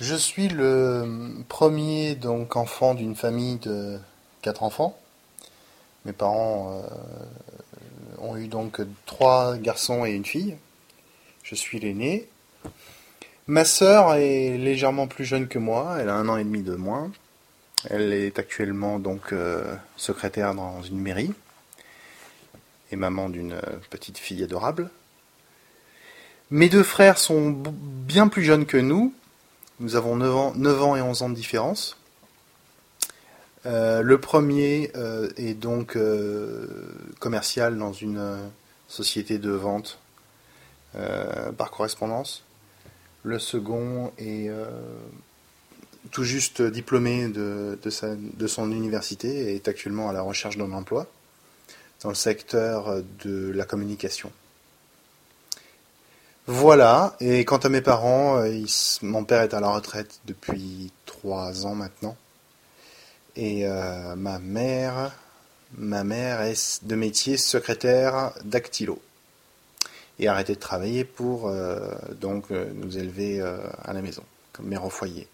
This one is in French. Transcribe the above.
Je suis le premier donc enfant d'une famille de quatre enfants. Mes parents euh, ont eu donc trois garçons et une fille. Je suis l'aîné. Ma sœur est légèrement plus jeune que moi, elle a un an et demi de moins. Elle est actuellement donc euh, secrétaire dans une mairie et maman d'une petite fille adorable. Mes deux frères sont bien plus jeunes que nous. Nous avons 9 ans, 9 ans et 11 ans de différence. Euh, le premier euh, est donc commercial dans une société de vente par correspondance. Le second est tout juste diplômé de, son université et est actuellement à la recherche d'un emploi dans le secteur de la communication. Voilà, et quant à mes parents, euh, mon père est à la retraite depuis trois ans maintenant. Et euh, ma mère, ma mère est de métier secrétaire dactylo. Et arrêté de travailler pour euh, donc nous élever à la maison, comme mère au foyer.